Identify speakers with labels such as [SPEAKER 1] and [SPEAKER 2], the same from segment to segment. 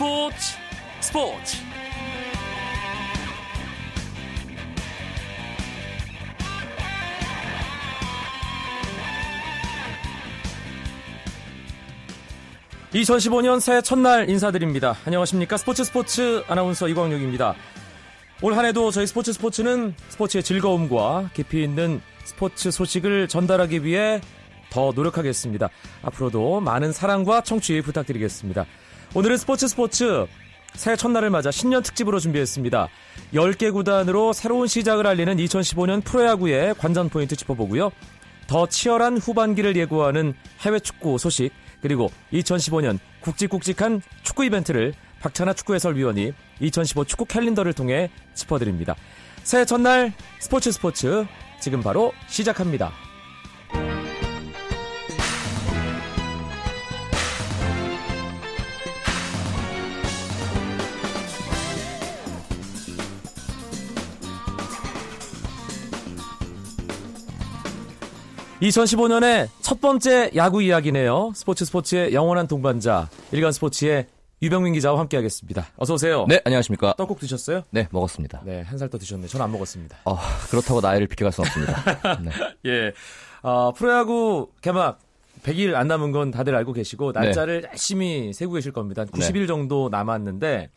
[SPEAKER 1] 스포츠 스포츠 (2015년) 새해 첫날 인사드립니다 안녕하십니까 스포츠 스포츠 아나운서 이광용입니다 올 한해도 저희 스포츠 스포츠는 스포츠의 즐거움과 깊이 있는 스포츠 소식을 전달하기 위해 더 노력하겠습니다. 앞으로도 많은 사랑과 청취 부탁드리겠습니다. 오늘은 스포츠 스포츠 새해 첫날을 맞아 신년 특집으로 준비했습니다. 10개 구단으로 새로운 시작을 알리는 2015년 프로야구의 관전 포인트 짚어보고요. 더 치열한 후반기를 예고하는 해외 축구 소식, 그리고 2015년 굵직굵직한 축구 이벤트를 박찬하 축구 해설위원이 2015 축구 캘린더를 통해 짚어드립니다. 새해 첫날 스포츠 스포츠 지금 바로 시작합니다. 2015년의 첫 번째 야구 이야기네요. 스포츠 스포츠의 영원한 동반자 일간 스포츠의 유병민 기자와 함께하겠습니다. 어서 오세요.
[SPEAKER 2] 네, 안녕하십니까.
[SPEAKER 1] 떡국 드셨어요?
[SPEAKER 2] 네, 먹었습니다.
[SPEAKER 1] 네, 한 살 더 드셨네. 저는 안 먹었습니다.
[SPEAKER 2] 어, 그렇다고 나이를 비켜갈 수는 없습니다.
[SPEAKER 1] 네. 예, 어, 프로야구 개막 100일 안 남은 건 다들 알고 계시고 날짜를 네. 열심히 세고 계실 겁니다. 90일 네. 정도 남았는데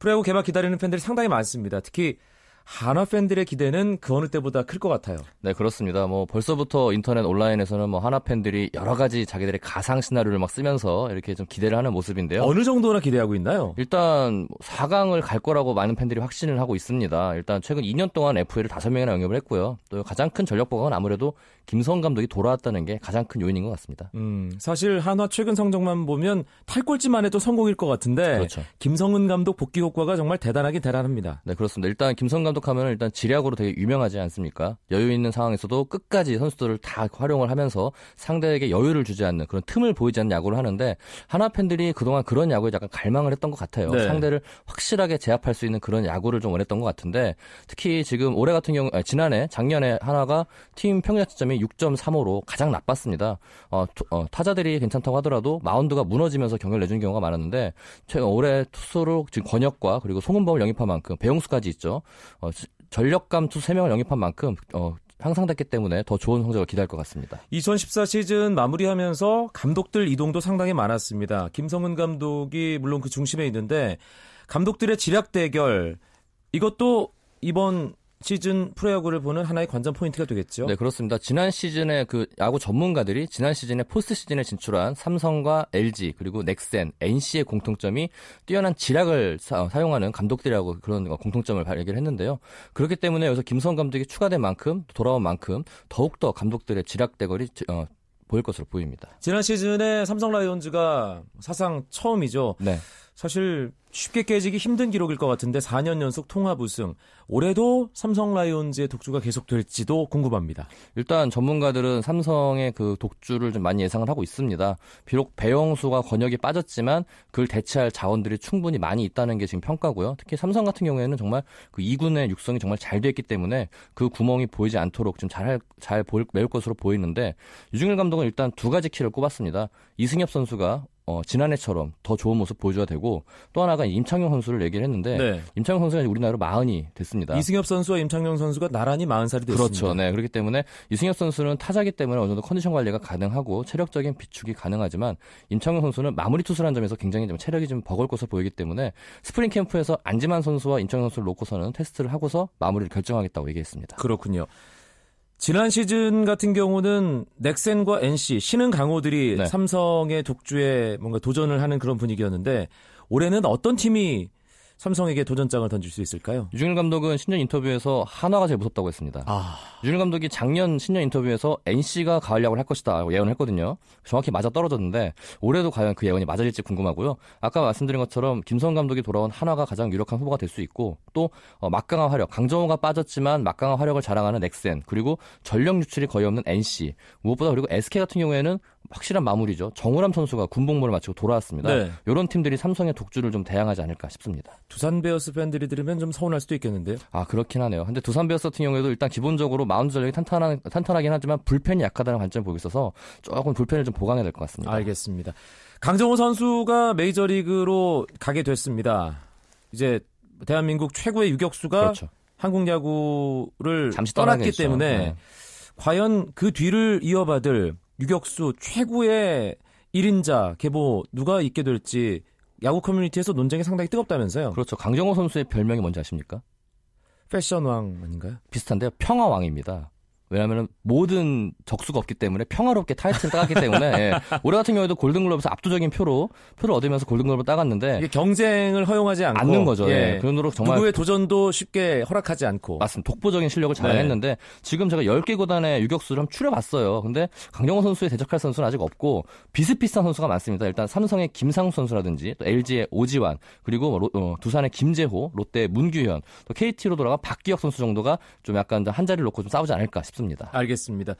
[SPEAKER 1] 프로야구 개막 기다리는 팬들이 상당히 많습니다. 특히 한화 팬들의 기대는 그 어느 때보다 클 것 같아요.
[SPEAKER 2] 네, 그렇습니다. 뭐 벌써부터 인터넷 온라인에서는 뭐 한화 팬들이 여러 가지 자기들의 가상 시나리오를 막 쓰면서 이렇게 좀 기대를 하는 모습인데요.
[SPEAKER 1] 어느 정도나 기대하고 있나요?
[SPEAKER 2] 일단 4강을 갈 거라고 많은 팬들이 확신을 하고 있습니다. 일단 최근 2년 동안 FA를 5명이나 영입을 했고요. 또 가장 큰 전력 보강은 아무래도 김성 감독이 돌아왔다는 게 가장 큰 요인인 것 같습니다.
[SPEAKER 1] 음, 사실 한화 최근 성적만 보면 탈꼴찌만 해도 성공일 것 같은데
[SPEAKER 2] 그렇죠.
[SPEAKER 1] 김성은 감독 복귀 효과가 정말 대단하긴 대단합니다.
[SPEAKER 2] 네, 그렇습니다. 일단 김성 감 독하면 일단 지략으로 되게 유명하지 않습니까? 여유 있는 상황에서도 끝까지 선수들을 다 활용을 하면서 상대에게 여유를 주지 않는 그런 틈을 보이지 않는 야구를 하는데 하나 팬들이 그동안 그런 야구에 약간 갈망을 했던 것 같아요. 네. 상대를 확실하게 제압할 수 있는 그런 야구를 좀 원했던 것 같은데 특히 지금 올해 같은 경우 아니, 지난해 작년에 한화가 팀 평균 자책점이 6.35로 가장 나빴습니다. 어, 투, 어, 타자들이 괜찮다고 하더라도 마운드가 무너지면서 경기를 내준 경우가 많았는데 최근 올해 투수로 지금 권혁과 그리고 송은범을 영입한 만큼 배영수까지 있죠. 어, 전력감 투수 3명을 영입한 만큼 어, 향상됐기 때문에 더 좋은 성적을 기대할 것 같습니다.
[SPEAKER 1] 2014 시즌 마무리하면서 감독들 이동도 상당히 많았습니다. 김성근 감독이 물론 그 중심에 있는데 감독들의 지략 대결 이것도 이번 시즌 프로야구를 보는 하나의 관전 포인트가 되겠죠.
[SPEAKER 2] 네, 그렇습니다. 지난 시즌에 그 야구 전문가들이 지난 시즌에 포스트 시즌에 진출한 삼성과 LG 그리고 넥센, NC의 공통점이 뛰어난 지략을 사, 용하는 감독들이라고 그런 공통점을 발견을 했는데요. 그렇기 때문에 여기서 김성근 감독이 추가된 만큼 돌아온 만큼 더욱더 감독들의 지략 대결이 어, 보일 것으로 보입니다.
[SPEAKER 1] 지난 시즌에 삼성 라이온즈가 사상 처음이죠.
[SPEAKER 2] 네.
[SPEAKER 1] 사실 쉽게 깨지기 힘든 기록일 것 같은데 4년 연속 통합 우승. 올해도 삼성 라이온즈의 독주가 계속될지도 궁금합니다.
[SPEAKER 2] 일단 전문가들은 삼성의 그 독주를 좀 많이 예상을 하고 있습니다. 비록 배영수가 권역이 빠졌지만 그걸 대체할 자원들이 충분히 많이 있다는 게 지금 평가고요. 특히 삼성 같은 경우에는 정말 그 2군의 육성이 정말 잘 됐기 때문에 그 구멍이 보이지 않도록 좀 잘잘 메울 것으로 보이는데 유중일 감독은 일단 두 가지 키를 꼽았습니다. 이승엽 선수가 어, 지난해처럼 더 좋은 모습 보여줘야 되고 또 하나가 임창용 선수를 얘기를 했는데 네. 임창용 선수가 우리 나이로 마흔이 됐습니다.
[SPEAKER 1] 이승엽 선수와 임창용 선수가 나란히 마흔 살이 됐습니다.
[SPEAKER 2] 그렇죠. 네. 그렇기 때문에 이승엽 선수는 타자기 때문에 어느 정도 컨디션 관리가 가능하고 체력적인 비축이 가능하지만 임창용 선수는 마무리 투수라는 점에서 굉장히 좀 체력이 좀 버거울 것으로 보이기 때문에 스프링 캠프에서 안지만 선수와 임창용 선수를 놓고서는 테스트를 하고서 마무리를 결정하겠다고 얘기했습니다.
[SPEAKER 1] 그렇군요. 지난 시즌 같은 경우는 넥센과 NC, 신흥 강호들이 네. 삼성의 독주에 뭔가 도전을 하는 그런 분위기였는데 올해는 어떤 팀이 삼성에게 도전장을 던질 수 있을까요?
[SPEAKER 2] 유중일 감독은 신년 인터뷰에서 한화가 제일 무섭다고 했습니다.
[SPEAKER 1] 아...
[SPEAKER 2] 유중일 감독이 작년 신년 인터뷰에서 NC가 가을 야구를 할 것이다 예언을 했거든요. 정확히 맞아 떨어졌는데 올해도 과연 그 예언이 맞아질지 궁금하고요. 아까 말씀드린 것처럼 김성 감독이 돌아온 한화가 가장 유력한 후보가 될 수 있고 또 어, 막강한 화력, 강정호가 빠졌지만 막강한 화력을 자랑하는 넥센 그리고 전력 유출이 거의 없는 NC 무엇보다 그리고 SK 같은 경우에는 확실한 마무리죠. 정우람 선수가 군복무를 마치고 돌아왔습니다.
[SPEAKER 1] 네.
[SPEAKER 2] 이런 팀들이 삼성의 독주를 좀 대항하지 않을까 싶습니다.
[SPEAKER 1] 두산 베어스 팬들이 들으면 좀 서운할 수도 있겠는데요.
[SPEAKER 2] 아 그렇긴 하네요. 근데 두산 베어스 같은 경우에도 일단 기본적으로 마운드 전력이 탄탄한, 탄탄하긴 하지만 불펜이 약하다는 관점을 보고 있어서 조금 불펜을 좀 보강해야 될 것 같습니다.
[SPEAKER 1] 알겠습니다. 강정호 선수가 메이저리그로 가게 됐습니다. 이제 대한민국 최고의 유격수가
[SPEAKER 2] 그렇죠.
[SPEAKER 1] 한국 야구를
[SPEAKER 2] 잠시
[SPEAKER 1] 떠났기. 때문에
[SPEAKER 2] 네.
[SPEAKER 1] 과연 그 뒤를 이어받을 유격수 최고의 1인자 계보 누가 있게 될지 야구 커뮤니티에서 논쟁이 상당히 뜨겁다면서요.
[SPEAKER 2] 그렇죠. 강정호 선수의 별명이 뭔지 아십니까?
[SPEAKER 1] 패션왕 아닌가요?
[SPEAKER 2] 비슷한데요. 평화왕입니다. 왜냐하면 모든 적수가 없기 때문에 평화롭게 타이틀을 따갔기 때문에 예. 올해 같은 경우에도 골든글러브에서 압도적인 표로 표를 얻으면서 골든글러브를 따갔는데
[SPEAKER 1] 이게 경쟁을 허용하지 않고
[SPEAKER 2] 않는 거죠.
[SPEAKER 1] 예.
[SPEAKER 2] 예. 그런 으로 정말
[SPEAKER 1] 누구의 도전도 쉽게 허락하지 않고
[SPEAKER 2] 맞습니다. 독보적인 실력을 자랑했는데
[SPEAKER 1] 네.
[SPEAKER 2] 지금 제가 10개 구단의 유격수를 한번 추려봤어요. 근데 강정호 선수에 대적할 선수는 아직 없고 비슷비슷한 선수가 많습니다. 일단 삼성의 김상수 선수라든지 또 LG의 오지환 그리고 뭐 로- 어, 두산의 김재호, 롯데의 문규현 또 KT로 돌아가 박기혁 선수 정도가 좀 약간 한 자리를 놓고 좀 싸우지 않을까 싶습니다.
[SPEAKER 1] 알겠습니다.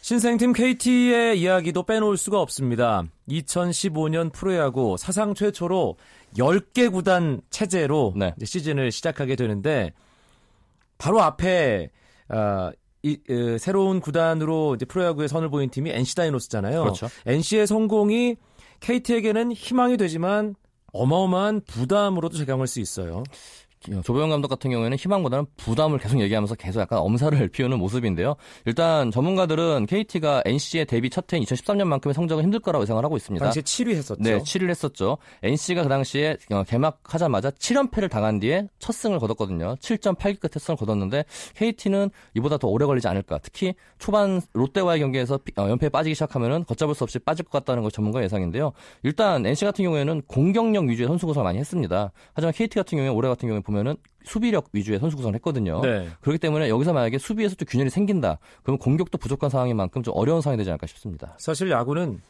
[SPEAKER 1] 신생팀 KT의 이야기도 빼놓을 수가 없습니다. 2015년 프로야구 사상 최초로 10개 구단 체제로
[SPEAKER 2] 네.
[SPEAKER 1] 시즌을 시작하게 되는데 바로 앞에 아, 이, 어, 새로운 구단으로 이제 프로야구에 선을 보인 팀이 NC 다이노스잖아요.
[SPEAKER 2] 그렇죠.
[SPEAKER 1] NC의 성공이 KT에게는 희망이 되지만 어마어마한 부담으로도 작용할 수 있어요.
[SPEAKER 2] 조보영 감독 같은 경우에는 희망보다는 부담을 계속 얘기하면서 계속 약간 엄살을 피우는 모습인데요. 일단 전문가들은 KT가 NC의 데뷔 첫 해인 2013년만큼의 성적은 힘들 거라고 예상을 하고 있습니다.
[SPEAKER 1] 당시에 7위 했었죠.
[SPEAKER 2] 네, 7위를 했었죠. NC가 그 당시에 어, 개막하자마자 7연패를 당한 뒤에 첫 승을 거뒀거든요. 7.8기 끝에 승을 거뒀는데 KT는 이보다 더 오래 걸리지 않을까. 특히 초반 롯데와의 경기에서 피- 어, 연패에 빠지기 시작하면은 걷잡을 수 없이 빠질 것 같다는 걸 전문가 예상인데요. 일단 NC 같은 경우에는 공격력 위주의 선수 구성을 많이 했습니다. 하지만 KT 같은 경우에 올해 같은 경우에 보면은 수비력 위주의 선수 구성을 했거든요.
[SPEAKER 1] 네.
[SPEAKER 2] 그렇기 때문에 여기서 만약에 수비에서 또 균열이 생긴다. 그러면 공격도 부족한 상황인 만큼 좀 어려운 상황이 되지 않을까 싶습니다.
[SPEAKER 1] 사실 야구는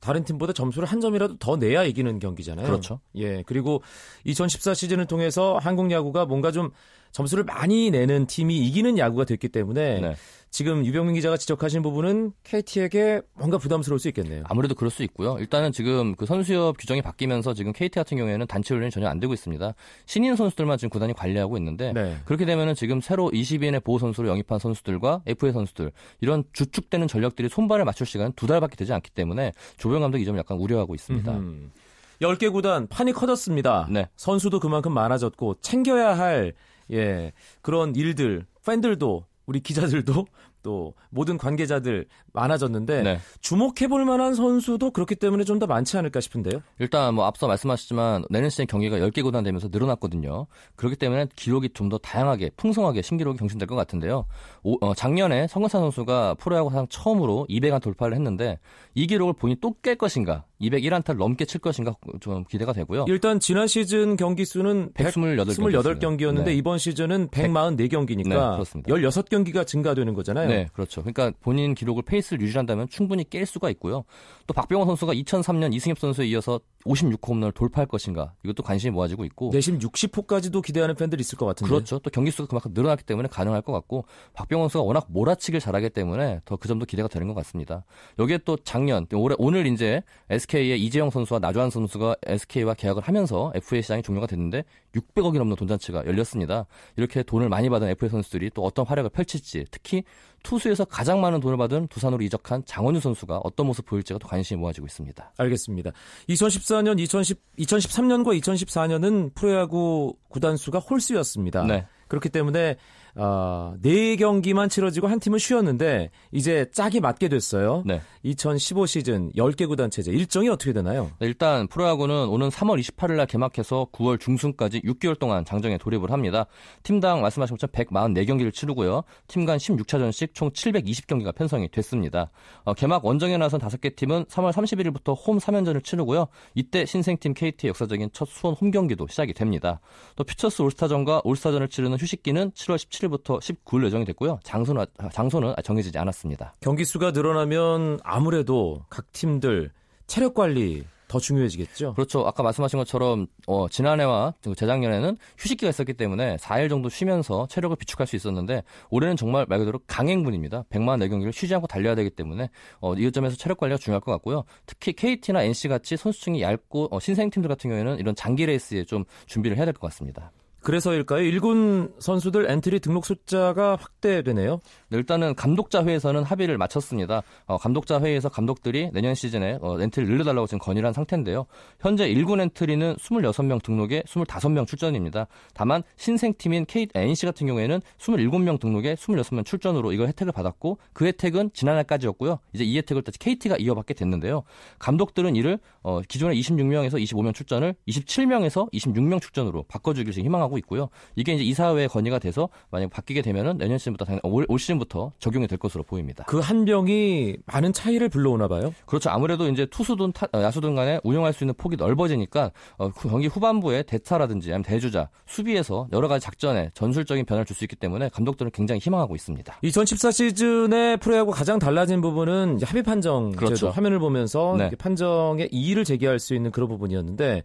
[SPEAKER 1] 다른 팀보다 점수를 한 점이라도 더 내야 이기는 경기잖아요.
[SPEAKER 2] 그렇죠.
[SPEAKER 1] 예. 그리고 2014 시즌을 통해서 한국 야구가 뭔가 좀 점수를 많이 내는 팀이 이기는 야구가 됐기 때문에
[SPEAKER 2] 네.
[SPEAKER 1] 지금 유병민 기자가 지적하신 부분은 KT에게 뭔가 부담스러울 수 있겠네요.
[SPEAKER 2] 아무래도 그럴 수 있고요. 일단은 지금 그 선수협 규정이 바뀌면서 지금 KT 같은 경우에는 단체 훈련이 전혀 안 되고 있습니다. 신인 선수들만 지금 구단이 관리하고 있는데
[SPEAKER 1] 네.
[SPEAKER 2] 그렇게 되면은 지금 새로 20인의 보호 선수를 영입한 선수들과 FA 선수들 이런 주축되는 전력들이 손발을 맞출 시간은 두 달밖에 되지 않기 때문에 조병 감독이 이 점을 약간 우려하고 있습니다.
[SPEAKER 1] 음. 10개 구단 판이 커졌습니다.
[SPEAKER 2] 네.
[SPEAKER 1] 선수도 그만큼 많아졌고 챙겨야 할 예, 그런 일들 팬들도 우리 기자들도 또 모든 관계자들 많아졌는데
[SPEAKER 2] 네.
[SPEAKER 1] 주목해 볼 만한 선수도 그렇기 때문에 좀 더 많지 않을까 싶은데요.
[SPEAKER 2] 일단 뭐 앞서 말씀하셨지만 내년 시즌 경기가 10개 구단 되면서 늘어났거든요. 그렇기 때문에 기록이 좀 더 다양하게 풍성하게 신기록이 경신될 것 같은데요. 오- 어, 작년에 성근찬 선수가 프로야구상 처음으로 200안 돌파를 했는데 이 기록을 본인이 또 깰 것인가 201안타를 넘게 칠 것인가 좀 기대가 되고요.
[SPEAKER 1] 일단 지난 시즌 경기 수는
[SPEAKER 2] 128
[SPEAKER 1] 128경기였는데
[SPEAKER 2] 네.
[SPEAKER 1] 이번 시즌은 144 경기니까
[SPEAKER 2] 네, 그렇습니다.
[SPEAKER 1] 16 경기가 증가되는 거잖아요.
[SPEAKER 2] 네, 그렇죠. 그러니까 본인 기록을 페이스를 유지한다면 충분히 깰 수가 있고요. 또 박병호 선수가 2003년 이승엽 선수에 이어서 56호 홈런을 돌파할 것인가 이것도 관심이 모아지고 있고
[SPEAKER 1] 내심 60호까지도 기대하는 팬들이 있을 것 같은데.
[SPEAKER 2] 그렇죠. 또 경기 수가 그만큼 늘어났기 때문에 가능할 것 같고 박병호 선수가 워낙 몰아치기를 잘하기 때문에 더 그 점도 기대가 되는 것 같습니다. 여기에 또 작년 올해 오늘 이제 SK 의 이재영 선수와 나주환 선수가 SK와 계약을 하면서 FA 시장이 종료가 됐는데 600억이 넘는 돈잔치가 열렸습니다. 이렇게 돈을 많이 받은 FA 선수들이 또 어떤 활약을 펼칠지 특히 투수에서 가장 많은 돈을 받은 두산으로 이적한 장원유 선수가 어떤 모습 보일지가 또 관심이 모아지고 있습니다.
[SPEAKER 1] 알겠습니다. 2014년, 2010, 2013년과 2014년은 프로야구 구단 수가 홀수였습니다.
[SPEAKER 2] 네.
[SPEAKER 1] 그렇기 때문에 어, 4경기만 치러지고 한 팀은 쉬었는데 이제 짝이 맞게 됐어요.
[SPEAKER 2] 네.
[SPEAKER 1] 2015 시즌 10개 구단 체제 일정이 어떻게 되나요?
[SPEAKER 2] 네, 일단 프로야구는 오는 3월 28일 날 개막해서 9월 중순까지 6개월 동안 장정에 돌입을 합니다. 팀당 말씀하신 것처럼 144경기를 치르고요. 팀간 16차전씩 총 720경기가 편성이 됐습니다. 어, 개막 원정에 나선 5개 팀은 3월 31일부터 홈 3연전을 치르고요. 이때 신생팀 KT의 역사적인 첫 수원 홈 경기도 시작이 됩니다. 또 퓨처스 올스타전과 올스타전을 치르는 휴식기는 7월 17일 부터 19일 예정이 됐고요. 장소는, 장소는 정해지지 않았습니다.
[SPEAKER 1] 경기 수가 늘어나면 아무래도 각 팀들 체력 관리 더 중요해지겠죠.
[SPEAKER 2] 그렇죠. 아까 말씀하신 것처럼 어, 지난해와 재작년에는 휴식기가 있었기 때문에 4일 정도 쉬면서 체력을 비축할 수 있었는데 올해는 정말 말 그대로 강행군입니다. 144경기를 쉬지 않고 달려야 되기 때문에 어, 이 점에서 체력 관리가 중요할 것 같고요. 특히 KT나 NC 같이 선수층이 얇고 어, 신생 팀들 같은 경우에는 이런 장기 레이스에 좀 준비를 해야 될 것 같습니다.
[SPEAKER 1] 그래서일까요? 1군 선수들 엔트리 등록 숫자가 확대되네요.
[SPEAKER 2] 네, 일단은 감독자 회의에서는 합의를 마쳤습니다. 어, 감독자 회의에서 감독들이 내년 시즌에 어, 엔트리를 늘려달라고 지금 건의를 한 상태인데요. 현재 1군 엔트리는 26명 등록에 25명 출전입니다. 다만 신생팀인 K, NC 같은 경우에는 27명 등록에 26명 출전으로 이걸 혜택을 받았고 그 혜택은 지난해까지였고요. 이제 이 혜택을 다시 KT가 이어받게 됐는데요. 감독들은 이를 어, 기존의 26명에서 25명 출전을 27명에서 26명 출전으로 바꿔주길 지금 희망하고 하고 있고요. 이게 이제 이사회에 건의가 돼서 만약 바뀌게 되면은 내년 시즌부터 올, 올 시즌부터 적용이 될 것으로 보입니다.
[SPEAKER 1] 그 한 병이 많은 차이를 불러오나 봐요.
[SPEAKER 2] 그렇죠. 아무래도 이제 투수든 타, 어, 야수든 간에 운영할 수 있는 폭이 넓어지니까 어, 경기 후반부에 대타라든지 아니면 대주자 수비에서 여러 가지 작전에 전술적인 변화를 줄 수 있기 때문에 감독들은 굉장히 희망하고 있습니다.
[SPEAKER 1] 2014 시즌에 프로야구 가장 달라진 부분은 합의 판정 그렇죠. 화면을 보면서 네. 판정에 이의를 제기할 수 있는 그런 부분이었는데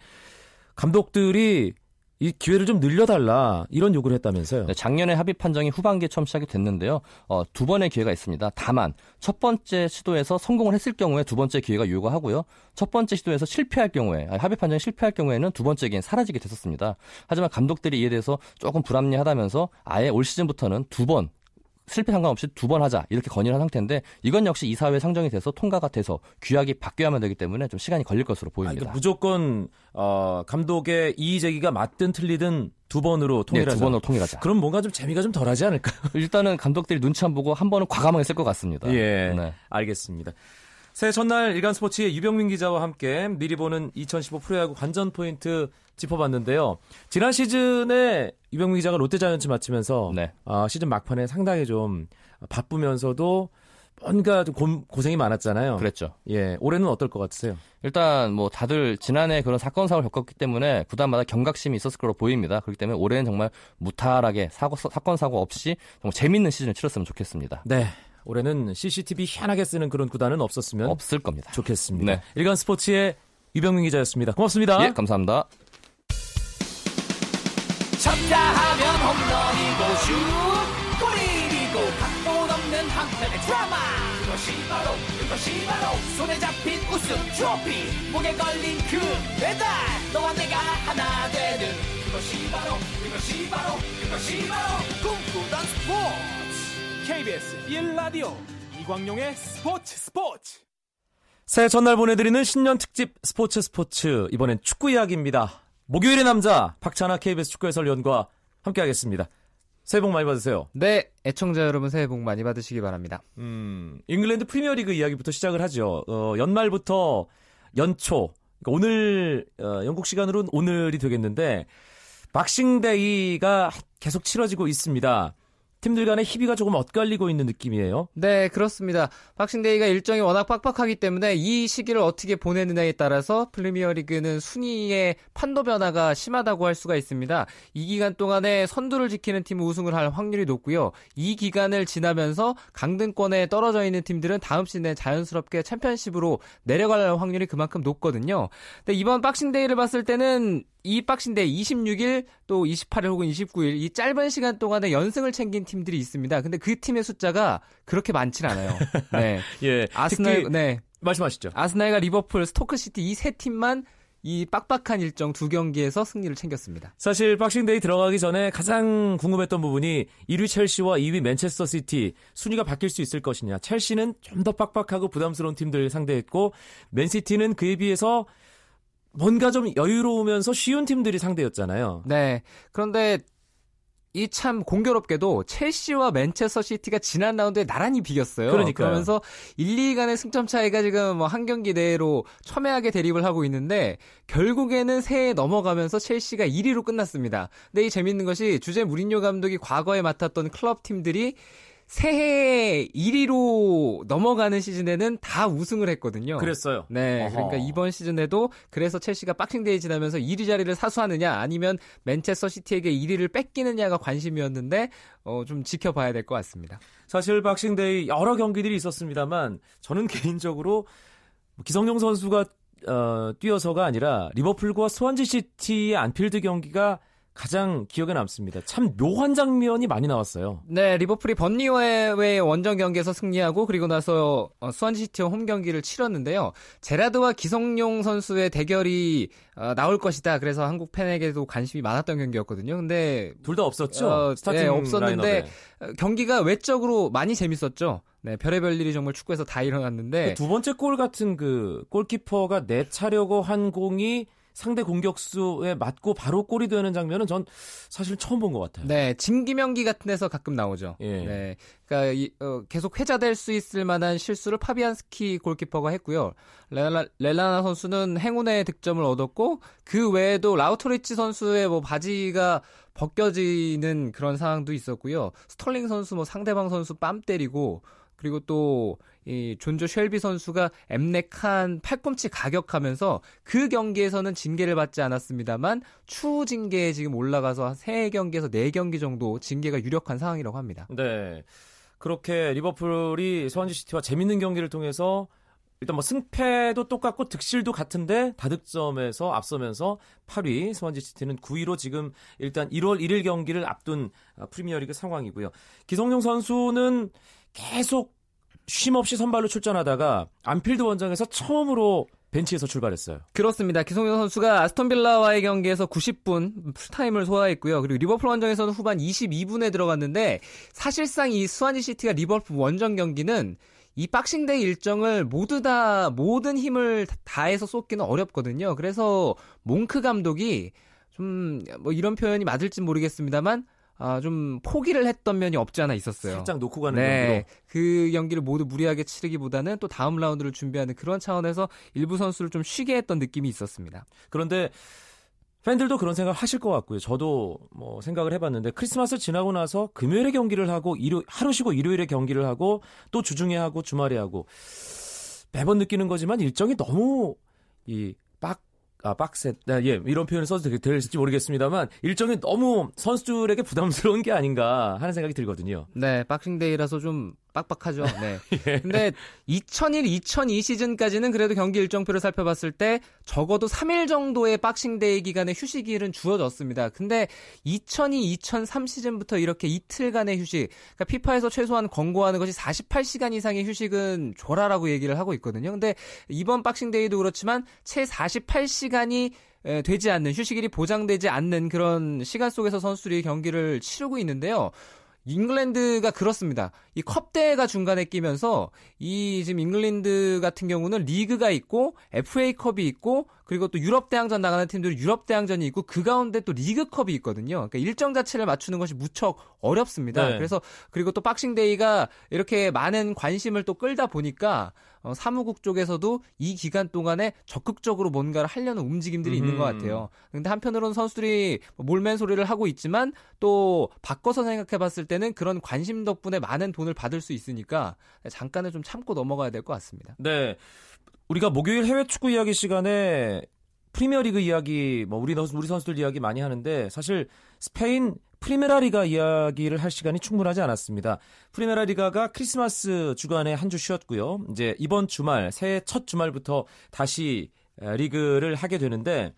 [SPEAKER 1] 감독들이 이 기회를 좀 늘려달라 이런 요구를 했다면서요.
[SPEAKER 2] 네, 작년에 합의 판정이 후반기에 처음 시작이 됐는데요. 어, 두 번의 기회가 있습니다. 다만 첫 번째 시도에서 성공을 했을 경우에 두 번째 기회가 요구하고요. 첫 번째 시도에서 실패할 경우에 합의 판정이 실패할 경우에는 두 번째 기회는 사라지게 됐었습니다. 하지만 감독들이 이에 대해서 조금 불합리하다면서 아예 올 시즌부터는 두번 실패 상관없이 두 번 하자 이렇게 건의를 한 상태인데 이건 역시 이사회 상정이 돼서 통과가 돼서 규약이 바뀌어야만 되기 때문에 좀 시간이 걸릴 것으로 보입니다.
[SPEAKER 1] 아니, 무조건 어, 감독의 이의 제기가 맞든 틀리든 두 번으로 통일하자.
[SPEAKER 2] 네, 두 번으로 통일하자.
[SPEAKER 1] 그럼 뭔가 좀 재미가 좀 덜하지 않을까?
[SPEAKER 2] 일단은 감독들이 눈치 안 보고 한 번은 과감하게 쓸 것 같습니다.
[SPEAKER 1] 예, 네. 알겠습니다. 새해 첫날 일간 스포츠의 유병민 기자와 함께 미리 보는 2015 프로야구 관전 포인트 짚어봤는데요. 지난 시즌에 유병민 기자가 롯데자이언츠 맡으면서 네. 어, 시즌 막판에 상당히 좀 바쁘면서도 뭔가 좀 고, 고생이 많았잖아요.
[SPEAKER 2] 그랬죠.
[SPEAKER 1] 예, 올해는 어떨 것 같으세요?
[SPEAKER 2] 일단 뭐 다들 지난해 그런 사건 사고를 겪었기 때문에 구단마다 경각심이 있었을 거로 보입니다. 그렇기 때문에 올해는 정말 무탈하게 사고 사건 사고 없이 정말 재밌는 시즌을 치렀으면 좋겠습니다.
[SPEAKER 1] 네. 올해는 CCTV 희한하게 쓰는 그런 구단은 없었으면
[SPEAKER 2] 없을 겁니다.
[SPEAKER 1] 좋겠습니다. 네. 일간 스포츠의 유병민 기자였습니다. 고맙습니다.
[SPEAKER 2] 예, 감사합니다. 쳤다 하면 홈런이고 슛 골이고 각본 없는 한편의 드라마 그것이 바로 그것이 바로 손에 잡힌 우승 트로피 목에 걸린 그 배달 너와 내가 하나 되는 그것이 바로 그것이 바로 그것이 바로 꿈꾸던 스포츠
[SPEAKER 1] KBS 1라디오 이광용의 스포츠 스포츠 새해 첫날 보내드리는 신년 특집 스포츠 스포츠 이번엔 축구 이야기입니다. 목요일의 남자 박찬아 KBS 축구 해설위원과 함께하겠습니다. 새해 복 많이 받으세요.
[SPEAKER 3] 네, 애청자 여러분 새해 복 많이 받으시기 바랍니다.
[SPEAKER 1] 음, 잉글랜드 프리미어리그 이야기부터 시작을 하죠. 어, 연말부터 연초, 그러니까 오늘 어, 영국 시간으로는 오늘이 되겠는데 박싱데이가 계속 치러지고 있습니다. 팀들 간의 희비가 조금 엇갈리고 있는 느낌이에요.
[SPEAKER 3] 네, 그렇습니다. 박싱데이가 일정이 워낙 빡빡하기 때문에 이 시기를 어떻게 보내느냐에 따라서 프리미어리그는 순위의 판도 변화가 심하다고 할 수가 있습니다. 이 기간 동안에 선두를 지키는 팀은 우승을 할 확률이 높고요. 이 기간을 지나면서 강등권에 떨어져 있는 팀들은 다음 시즌에 자연스럽게 챔피언십으로 내려갈 확률이 그만큼 높거든요. 근데 이번 박싱데이를 봤을 때는 이 박싱데이 26일 또 28일 혹은 29일 이 짧은 시간 동안에 연승을 챙긴 팀들이 있습니다. 근데 그 팀의 숫자가 그렇게 많진 않아요. 네.
[SPEAKER 1] 예. 아스날 네. 말씀하시죠.
[SPEAKER 3] 아스날과 리버풀, 스토크시티 이 세 팀만 이 빡빡한 일정 두 경기에서 승리를 챙겼습니다.
[SPEAKER 1] 사실 박싱데이 들어가기 전에 가장 궁금했던 부분이 1위 첼시와 2위 맨체스터 시티 순위가 바뀔 수 있을 것이냐. 첼시는 좀 더 빡빡하고 부담스러운 팀들 상대했고 맨시티는 그에 비해서 뭔가 좀 여유로우면서 쉬운 팀들이 상대였잖아요.
[SPEAKER 3] 네. 그런데 이 참 공교롭게도 첼시와 맨체스터 시티가 지난 라운드에 나란히 비겼어요. 그러니까 그러면서 1, 2위 간의 승점 차이가 지금 뭐 한 경기 내로 첨예하게 대립을 하고 있는데 결국에는 새해 넘어가면서 첼시가 1위로 끝났습니다. 근데 이 재밌는 것이 주제 무리뉴 감독이 과거에 맡았던 클럽 팀들이 새해 1위로 넘어가는 시즌에는 다 우승을 했거든요.
[SPEAKER 1] 그랬어요.
[SPEAKER 3] 네. 어허. 그러니까 이번 시즌에도 그래서 첼시가 박싱데이 지나면서 1위 자리를 사수하느냐 아니면 맨체스터 시티에게 1위를 뺏기느냐가 관심이었는데 어, 좀 지켜봐야 될 것 같습니다.
[SPEAKER 1] 사실 박싱데이 여러 경기들이 있었습니다만 저는 개인적으로 기성용 선수가 어, 뛰어서가 아니라 리버풀과 스완지 시티의 안필드 경기가 가장 기억에 남습니다. 참 묘한 장면이 많이 나왔어요.
[SPEAKER 3] 네, 리버풀이 번리와의 원정 경기에서 승리하고 그리고 나서 어, 스완지 시티와 홈 경기를 치렀는데요. 제라드와 기성용 선수의 대결이 어, 나올 것이다. 그래서 한국 팬에게도 관심이 많았던 경기였거든요. 근데
[SPEAKER 1] 둘 다 없었죠.
[SPEAKER 3] 어,
[SPEAKER 1] 스타팅
[SPEAKER 3] 네, 없었는데
[SPEAKER 1] 라인업에.
[SPEAKER 3] 어, 경기가 외적으로 많이 재밌었죠. 네, 별의별 일이 정말 축구에서 다 일어났는데
[SPEAKER 1] 그 두 번째 골 같은 그 골키퍼가 내차려고 한 공이 상대 공격수에 맞고 바로 골이 되는 장면은 전 사실 처음 본 것 같아요.
[SPEAKER 3] 네, 진기명기 같은 데서 가끔 나오죠.
[SPEAKER 1] 예.
[SPEAKER 3] 네, 그러니까 이, 어, 계속 회자될 수 있을 만한 실수를 파비안스키 골키퍼가 했고요. 랄라, 랄라나 선수는 행운의 득점을 얻었고 그 외에도 라우틀리지 선수의 뭐 바지가 벗겨지는 그런 상황도 있었고요. 스털링 선수 뭐 상대방 선수 뺨 때리고 그리고 또 이 존조 쉘비 선수가 엠레 칸 팔꿈치 가격하면서 그 경기에서는 징계를 받지 않았습니다만 추후 징계에 지금 올라가서 세 경기에서 네 경기 정도 징계가 유력한 상황이라고 합니다.
[SPEAKER 1] 네. 그렇게 리버풀이 스완지 시티와 재밌는 경기를 통해서 일단 뭐 승패도 똑같고 득실도 같은데 다득점에서 앞서면서 8위 스완지 시티는 9위로 지금 일단 1월 1일 경기를 앞둔 아, 프리미어리그 상황이고요. 기성용 선수는 계속 쉼 없이 선발로 출전하다가 안필드 원정에서 처음으로 벤치에서 출발했어요.
[SPEAKER 3] 그렇습니다. 기성용 선수가 아스톤 빌라와의 경기에서 90분 풀타임을 소화했고요. 그리고 리버풀 원정에서는 후반 22분에 들어갔는데 사실상 이 스완지 시티가 리버풀 원정 경기는 이 박싱데이 일정을 모두 다 모든 힘을 다해서 쏟기는 어렵거든요. 그래서 몽크 감독이 좀 뭐 이런 표현이 맞을지 모르겠습니다만 아, 좀 포기를 했던 면이 없지 않아 있었어요.
[SPEAKER 1] 살짝 놓고 가는
[SPEAKER 3] 네.
[SPEAKER 1] 경기로.
[SPEAKER 3] 그 경기를 모두 무리하게 치르기보다는 또 다음 라운드를 준비하는 그런 차원에서 일부 선수를 좀 쉬게 했던 느낌이 있었습니다.
[SPEAKER 1] 그런데 팬들도 그런 생각 하실 것 같고요. 저도 뭐 생각을 해봤는데 크리스마스 지나고 나서 금요일에 경기를 하고 일요 하루 쉬고 일요일에 경기를 하고 또 주중에 하고 주말에 하고 매번 느끼는 거지만 일정이 너무 이 빡, 아, 빡센, 아, 예, 이런 표현을 써도 되- 될지 모르겠습니다만, 일정이 너무 선수들에게 부담스러운 게 아닌가 하는 생각이 들거든요.
[SPEAKER 3] 네, 박싱데이라서 좀 빡빡하죠. 네.
[SPEAKER 1] 예.
[SPEAKER 3] 근데 2001, 2002 시즌까지는 그래도 경기 일정표를 살펴봤을 때 적어도 3일 정도의 박싱데이 기간의 휴식일은 주어졌습니다. 근데 2002, 2003 시즌부터 이렇게 이틀간의 휴식, 그러니까 피파에서 최소한 권고하는 것이 48시간 이상의 휴식은 줘라라고 얘기를 하고 있거든요. 근데 이번 박싱데이도 그렇지만 채 48시간이 되지 않는 휴식일이 보장되지 않는 그런 시간 속에서 선수들이 경기를 치르고 있는데요. 잉글랜드가 그렇습니다. 이 컵대회가 중간에 끼면서 이 지금 잉글랜드 같은 경우는 리그가 있고 FA컵이 있고 그리고 또 유럽 대항전 나가는 팀들이 유럽 대항전이 있고 그 가운데 또 리그컵이 있거든요. 그러니까 일정 자체를 맞추는 것이 무척 어렵습니다.
[SPEAKER 1] 네.
[SPEAKER 3] 그래서 그리고 또 박싱데이가 이렇게 많은 관심을 또 끌다 보니까 어, 사무국 쪽에서도 이 기간 동안에 적극적으로 뭔가를 하려는 움직임들이 있는
[SPEAKER 1] 음.
[SPEAKER 3] 것 같아요. 근데 한편으로는 선수들이 뭐 몰맨 소리를 하고 있지만 또 바꿔서 생각해 봤을 때는 그런 관심 덕분에 많은 돈을 받을 수 있으니까 잠깐은 좀 참고 넘어가야 될 것 같습니다.
[SPEAKER 1] 네. 우리가 목요일 해외 축구 이야기 시간에 프리미어리그 이야기, 뭐 우리 선수- 우리 선수들 이야기 많이 하는데 사실 스페인 프리메라리가 이야기를 할 시간이 충분하지 않았습니다. 프리메라리가가 크리스마스 주간에 한 주 쉬었고요. 이제 이번 주말 새해 첫 주말부터 다시 에, 리그를 하게 되는데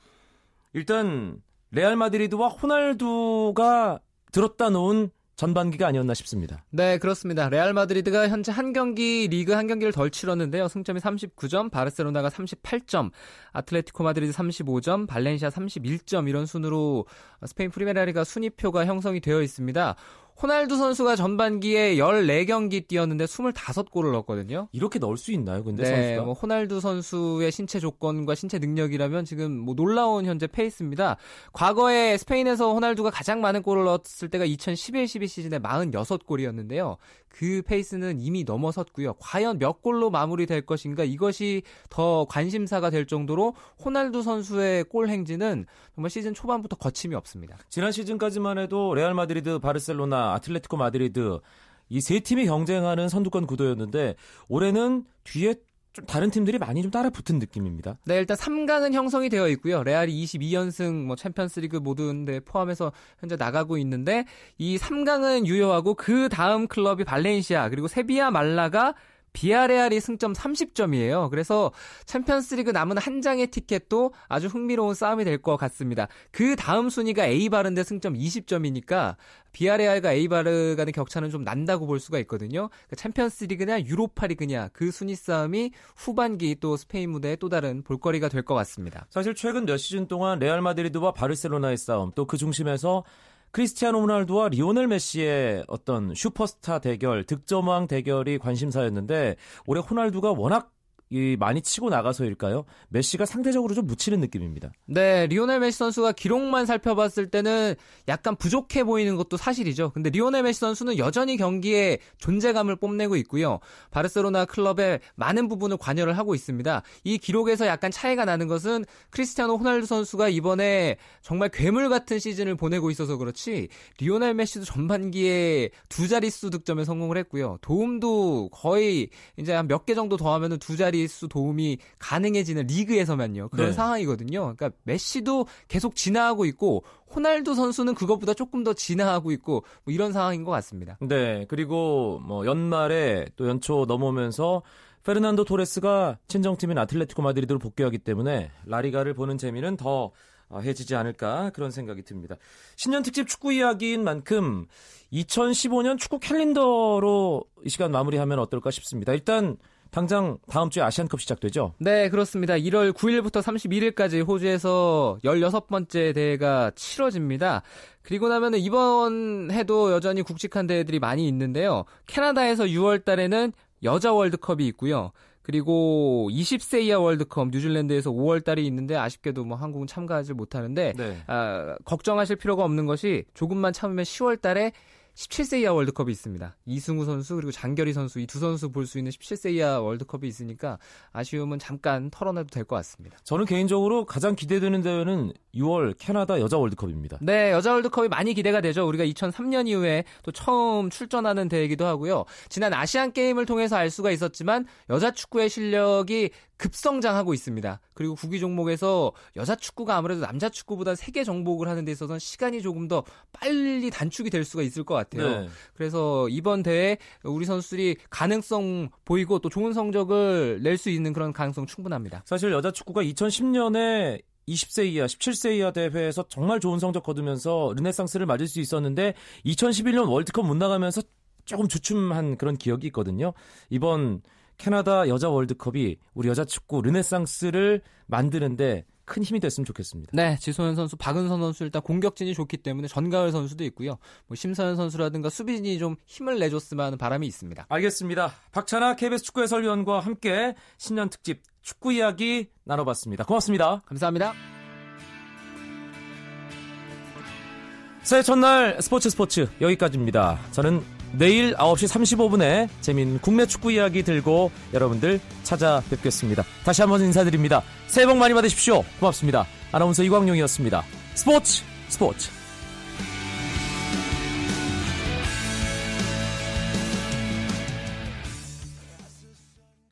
[SPEAKER 1] 일단 레알 마드리드와 호날두가 들었다 놓은 전반기가 아니었나 싶습니다.
[SPEAKER 3] 네, 그렇습니다. 레알 마드리드가 현재 한 경기 리그 한 경기를 덜 치렀는데요. 승점이 39점, 바르셀로나가 38점, 아틀레티코 마드리드 35점, 발렌시아 31점 이런 순으로 스페인 프리메라리가 순위표가 형성이 되어 있습니다. 호날두 선수가 전반기에 14경기 뛰었는데 25골을 넣었거든요.
[SPEAKER 1] 이렇게 넣을 수 있나요? 근데
[SPEAKER 3] 네,
[SPEAKER 1] 선수가
[SPEAKER 3] 뭐 호날두 선수의 신체 조건과 신체 능력이라면 지금 뭐 놀라운 현재 페이스입니다. 과거에 스페인에서 호날두가 가장 많은 골을 넣었을 때가 2011-12 시즌에 46골이었는데요. 그 페이스는 이미 넘어섰고요. 과연 몇 골로 마무리될 것인가 이것이 더 관심사가 될 정도로 호날두 선수의 골 행진은 정말 시즌 초반부터 거침이 없습니다.
[SPEAKER 1] 지난 시즌까지만 해도 레알 마드리드, 바르셀로나, 아틀레티코 마드리드 이 세 팀이 경쟁하는 선두권 구도였는데 올해는 뒤에 좀 다른 팀들이 많이 좀 따라 붙은 느낌입니다.
[SPEAKER 3] 네, 일단 3강은 형성이 되어 있고요. 레알이 22연승, 뭐 챔피언스리그 모든 데 포함해서 현재 나가고 있는데 이 3강은 유효하고 그 다음 클럽이 발렌시아 그리고 세비야 말라가 비아레알이 승점 30점이에요. 그래서 챔피언스리그 남은 한 장의 티켓도 아주 흥미로운 싸움이 될 것 같습니다. 그 다음 순위가 에이바르인데 승점 20점이니까 비아레알과 에이바르 간의 격차는 좀 난다고 볼 수가 있거든요. 그러니까 챔피언스리그냐 유로파리그냐 그 순위 싸움이 후반기 또 스페인 무대의 또 다른 볼거리가 될 것 같습니다.
[SPEAKER 1] 사실 최근 몇 시즌 동안 레알 마드리드와 바르셀로나의 싸움 또 그 중심에서 크리스티아노 호날두와 리오넬 메시의 어떤 슈퍼스타 대결, 득점왕 대결이 관심사였는데 올해 호날두가 워낙 이 많이 치고 나가서일까요? 메시가 상대적으로 좀 묻히는 느낌입니다.
[SPEAKER 3] 네, 리오넬 메시 선수가 기록만 살펴봤을 때는 약간 부족해 보이는 것도 사실이죠. 근데 리오넬 메시 선수는 여전히 경기에 존재감을 뽐내고 있고요. 바르셀로나 클럽에 많은 부분을 관여를 하고 있습니다. 이 기록에서 약간 차이가 나는 것은 크리스티아노 호날두 선수가 이번에 정말 괴물 같은 시즌을 보내고 있어서 그렇지 리오넬 메시도 전반기에 두 자릿수 득점에 성공을 했고요. 도움도 거의 이제 한 몇 개 정도 더 하면 두 자리 자릿수 도움이 가능해지는 리그에서만요. 그런 네. 상황이거든요. 그러니까 메시도 계속 진화하고 있고 호날두 선수는 그것보다 조금 더 진화하고 있고 뭐 이런 상황인 것 같습니다.
[SPEAKER 1] 네. 그리고 뭐 연말에 또 연초 넘어오면서 페르난도 토레스가 친정팀인 아틀레티코 마드리드로 복귀하기 때문에 라리가를 보는 재미는 더 해지지 않을까 그런 생각이 듭니다. 신년 특집 축구 이야기인 만큼 2015년 축구 캘린더로 이 시간 마무리하면 어떨까 싶습니다. 일단 당장 다음 주에 아시안컵 시작되죠?
[SPEAKER 3] 네, 그렇습니다. 1월 9일부터 31일까지 호주에서 16번째 대회가 치러집니다. 그리고 나면 이번 해도 여전히 굵직한 대회들이 많이 있는데요. 캐나다에서 6월 달에는 여자 월드컵이 있고요. 그리고 20세 이하 월드컵 뉴질랜드에서 5월 달이 있는데 아쉽게도 뭐 한국은 참가하지 못하는데 네. 아, 걱정하실 필요가 없는 것이 조금만 참으면 10월 달에 17세 이하 월드컵이 있습니다. 이승우 선수 그리고 장결희 선수 이 두 선수 볼 수 있는 17세 이하 월드컵이 있으니까 아쉬움은 잠깐 털어내도 될 것 같습니다.
[SPEAKER 1] 저는 개인적으로 가장 기대되는 대회는 6월 캐나다 여자 월드컵입니다.
[SPEAKER 3] 네, 여자 월드컵이 많이 기대가 되죠. 우리가 2003년 이후에 또 처음 출전하는 대회이기도 하고요. 지난 아시안 게임을 통해서 알 수가 있었지만 여자 축구의 실력이 급성장하고 있습니다. 그리고 구기 종목에서 여자 축구가 아무래도 남자 축구보다 세계 정복을 하는 데 있어서는 시간이 조금 더 빨리 단축이 될 수가 있을 것 같아요. 네. 그래서 이번 대회 우리 선수들이 가능성 보이고 또 좋은 성적을 낼 수 있는 그런 가능성 충분합니다.
[SPEAKER 1] 사실 여자 축구가 2010년에 20세 이하, 17세 이하 대회에서 정말 좋은 성적 거두면서 르네상스를 맞을 수 있었는데 2011년 월드컵 못 나가면서 조금 주춤한 그런 기억이 있거든요. 이번 캐나다 여자 월드컵이 우리 여자 축구 르네상스를 만드는데 큰 힘이 됐으면 좋겠습니다.
[SPEAKER 3] 네, 지소연 선수, 박은선 선수 일단 공격진이 좋기 때문에 전가을 선수도 있고요. 뭐 심서연 선수라든가 수빈이 좀 힘을 내줬으면 하는 바람이 있습니다.
[SPEAKER 1] 알겠습니다. 박찬아 KBS 축구 해설위원과 함께 신년 특집 축구 이야기 나눠봤습니다. 고맙습니다.
[SPEAKER 3] 감사합니다.
[SPEAKER 1] 새해 첫날 스포츠 스포츠 여기까지입니다. 저는 내일 9시 35분에 재미있는 국내 축구 이야기 들고 여러분들 찾아뵙겠습니다. 다시 한번 인사드립니다. 새해 복 많이 받으십시오. 고맙습니다. 아나운서 이광용이었습니다. 스포츠 스포츠